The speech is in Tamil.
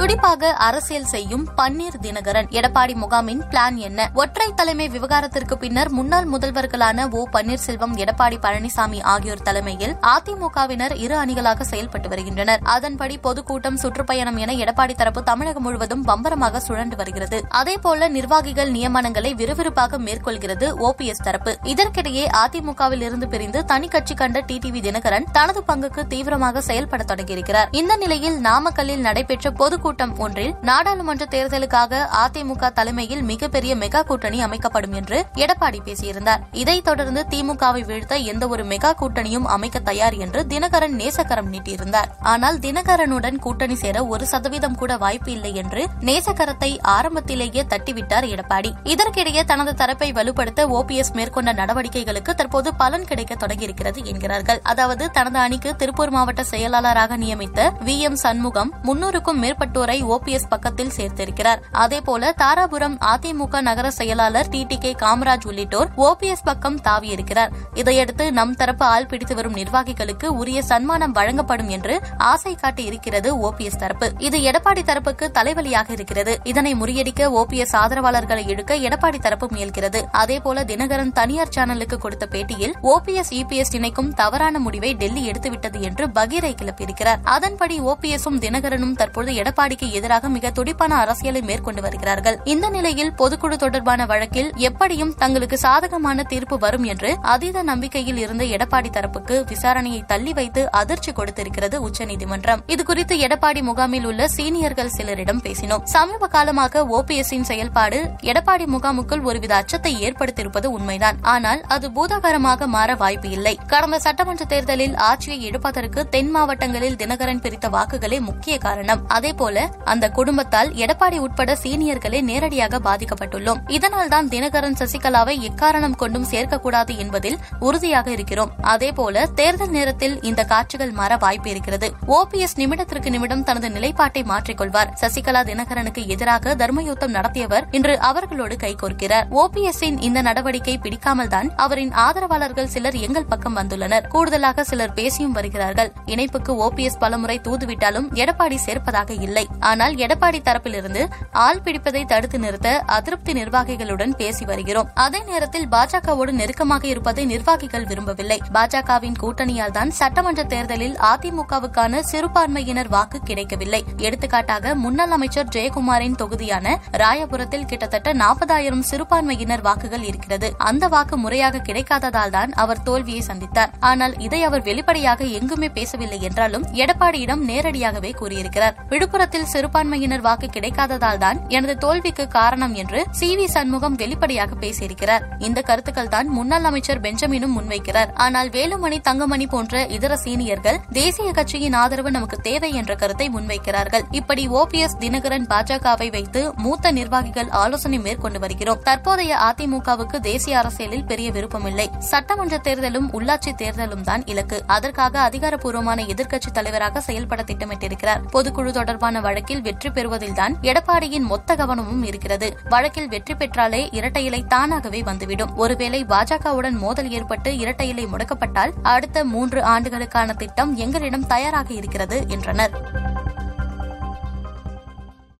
துடிப்பாக அரசியல் செய்யும் பன்னீர் தினகரன். எடப்பாடி முகாமின் பிளான் என்ன? ஒற்றை தலைமை விவகாரத்திற்கு பின்னர் முன்னாள் முதல்வர்களான ஓ பன்னீர்செல்வம் எடப்பாடி பழனிசாமி ஆகியோர் தலைமையில் அதிமுகவினர் இரு அணிகளாக செயல்பட்டு வருகின்றனர். அதன்படி பொதுக்கூட்டம் சுற்றுப்பயணம் என எடப்பாடி தரப்பு தமிழகம் முழுவதும் பம்பரமாக சுழன்று வருகிறது. அதேபோல நிர்வாகிகள் நியமனங்களை விறுவிறுப்பாக மேற்கொள்கிறது ஓபிஎஸ் தரப்பு. இதற்கிடையே அதிமுகவில் இருந்து பிரிந்து தனி கட்சி கண்ட டிடிவி தினகரன் தனது பங்குக்கு தீவிரமாக செயல்பட தொடங்கியிருக்கிறார். இந்த நிலையில் நாமக்கல்லில் நடைபெற்ற பொதுக்கூட்டம் ஒன்றில் நாடாளுமன்ற தேர்தலுக்காக அதிமுக தலைமையில் மிகப்பெரிய மெகா கூட்டணி அமைக்கப்படும் என்று எடப்பாடி பேசியிருந்தார். இதைத் தொடர்ந்து திமுகவை வீழ்த்த எந்த ஒரு மெகா கூட்டணியும் அமைக்க தயார் என்று தினகரன் நேசக்கரம் நீட்டியிருந்தார். ஆனால் தினகரனுடன் கூட்டணி சேர ஒரு சதவீதம் கூட வாய்ப்பு இல்லை என்று நேசக்கரத்தை ஆரம்பத்திலேயே தட்டிவிட்டார் எடப்பாடி. இதற்கிடையே தனது தரப்பை வலுப்படுத்த ஓபிஎஸ் மேற்கொண்ட நடவடிக்கைகளுக்கு தற்போது பலன் கிடைக்க தொடங்கியிருக்கிறது என்கிறார்கள். அதாவது தனது அணிக்கு திருப்பூர் மாவட்ட செயலாளராக நியமித்த வி எம் சண்முகம் முன்னூறுக்கும் மேற்பட்டோரை ஓபிஎஸ் பக்கத்தில் சேர்த்திருக்கிறார். அதேபோல தாராபுரம் அதிமுக நகர செயலாளர் டி டி கே காமராஜ் உள்ளிட்டோர் ஓபிஎஸ் பக்கம் தாவியிருக்கிறார். இதையடுத்து நம் தரப்பு ஆள் பிடித்து வரும் நிர்வாகிகளுக்கு உரிய சன்மானம் வழங்கப்படும் என்று ஆசை காட்டி இருக்கிறது ஓபிஎஸ் தரப்பு. இது எடப்பாடி தரப்புக்கு தலைவலியாக இருக்கிறது. இதனை முறியடிக்க ஓபிஎஸ் ஆதரவாளர்களை இழுக்க எடப்பாடி தரப்பு முயல்கிறது. அதேபோல தினகரன் தனியார் சேனலுக்கு கொடுத்த பேட்டியில் ஓபிஎஸ் இபிஎஸ் இணைக்கும் தவறான முடிவை டெல்லி எடுத்துவிட்டது என்று பகீரை கிளப்பியிருக்கிறார். அதன்படி ஓபிஎஸும் தினகரனும் தற்போது எடப்பாடி எடப்பாடிக்கு எதிராக மிக துடிப்பான அரசியலை மேற்கொண்டு வருகிறார்கள். இந்த நிலையில் பொதுக்குழு தொடர்பான வழக்கில் எப்படியும் தங்களுக்கு சாதகமான தீர்ப்பு வரும் என்று அதீத நம்பிக்கையில் இருந்த எடப்பாடி தரப்புக்கு விசாரணையை தள்ளி வைத்து அதிர்ச்சி கொடுத்திருக்கிறது உச்சநீதிமன்றம். இதுகுறித்து எடப்பாடி முகாமில் உள்ள சீனியர்கள் சிலரிடம் பேசினோம். சமீப காலமாக ஓபிஎஸ்ஸின் செயல்பாடு எடப்பாடி முகாமுக்குள் ஒருவித அச்சத்தை ஏற்படுத்தியிருப்பது உண்மைதான். ஆனால் அது பூதாகரமாக மாற வாய்ப்பு இல்லை. கடந்த சட்டமன்ற தேர்தலில் ஆட்சியை எடுப்பதற்கு தென் மாவட்டங்களில் தினகரன் பிரித்த வாக்குகளே முக்கிய காரணம். அதேபோல அந்த குடும்பத்தால் எடப்பாடி உட்பட சீனியர்களே நேரடியாக பாதிக்கப்பட்டுள்ளோம். இதனால்தான் தினகரன் சசிகலாவை எக்காரணம் கொண்டும் சேர்க்கக்கூடாது என்பதில் உறுதியாக இருக்கிறோம். அதேபோல தேர்தல் நேரத்தில் இந்த காட்சிகள் மாற வாய்ப்பு இருக்கிறது. ஓபிஎஸ் நிமிடத்திற்கு நிமிடம் தனது நிலைப்பாட்டை மாற்றிக்கொள்வார். சசிகலா தினகரனுக்கு எதிராக தர்மயுத்தம் நடத்தியவர் இன்று அவர்களோடு கைகோர்க்கிறார் ஓபிஎஸ்ஸின் இந்த நடவடிக்கை பிடிக்காமல் தான் அவரின் ஆதரவாளர்கள் சிலர் எங்கள் பக்கம் வந்துள்ளனர். கூடுதலாக சிலர் பேசியும் வருகிறார்கள். இணைப்புக்கு ஓபிஎஸ் பலமுறை தூதுவிட்டாலும் எடப்பாடி சேர்ப்பதாக இல்லை. ஆனால் எடப்பாடி தரப்பிலிருந்து ஆள் பிடிப்பதை தடுத்து நிறுத்த அதிருப்தி நிர்வாகிகளுடன் பேசி வருகிறோம். அதே நேரத்தில் பாஜகவோடு நெருக்கமாக இருப்பதை நிர்வாகிகள் விரும்பவில்லை. பாஜகவின் கூட்டணியால் தான் சட்டமன்ற தேர்தலில் அதிமுகவுக்கான சிறுபான்மையினர் வாக்கு கிடைக்கவில்லை. எடுத்துக்காட்டாக முன்னாள் அமைச்சர் ஜெயக்குமாரின் தொகுதியான ராயபுரத்தில் கிட்டத்தட்ட நாற்பதாயிரம் சிறுபான்மையினர் வாக்குகள் இருக்கிறது. அந்த வாக்கு முறையாக கிடைக்காததால் தான் அவர் தோல்வியை சந்தித்தார். ஆனால் இதை அவர் வெளிப்படையாக எங்குமே பேசவில்லை என்றாலும் எடப்பாடியிடம் நேரடியாகவே கூறியிருக்கிறார். விழுப்புரத்தில் சிறுபான்மையினர் வாக்கு கிடைக்காததால் தான் எனது தோல்விக்கு காரணம் என்று சி வி சண்முகம் வெளிப்படையாக பேசியிருக்கிறார். இந்த கருத்துக்கள் தான் முன்னாள் அமைச்சர் பெஞ்சமினும் முன்வைக்கிறார். ஆனால் வேலுமணி தங்கமணி போன்ற இதர சீனியர்கள் தேசிய கட்சியின் ஆதரவு நமக்கு தேவை என்ற கருத்தை முன்வைக்கிறார்கள். இப்படி ஓபிஎஸ் தினகரன் பாஜகவை வைத்து மூத்த நிர்வாகிகள் ஆலோசனை மேற்கொண்டு வருகிறோம். தற்போதைய அதிமுகவுக்கு தேசிய அரசியலில் பெரிய விருப்பமில்லை. சட்டமன்ற தேர்தலும் உள்ளாட்சி தேர்தலும் தான் இலக்கு. அதற்காக அதிகாரப்பூர்வமான எதிர்க்கட்சி தலைவராக செயல்பட திட்டமிட்டிருக்கிறார். பொதுக்குழு தொடர்பான வழக்கில் வெற்றி பெறுவதில்தான் எடப்பாடியின் மொத்த கவனமும் இருக்கிறது. வழக்கில் வெற்றி பெற்றாலே இரட்டை இலை தானாகவே வந்துவிடும். ஒருவேளை பாஜகவுடன் மோதல் ஏற்பட்டு இரட்டை இலை முடக்கப்பட்டால் அடுத்த மூன்று ஆண்டுகளுக்கான திட்டம் எங்களிடம் தயாராக இருக்கிறது என்றனர்.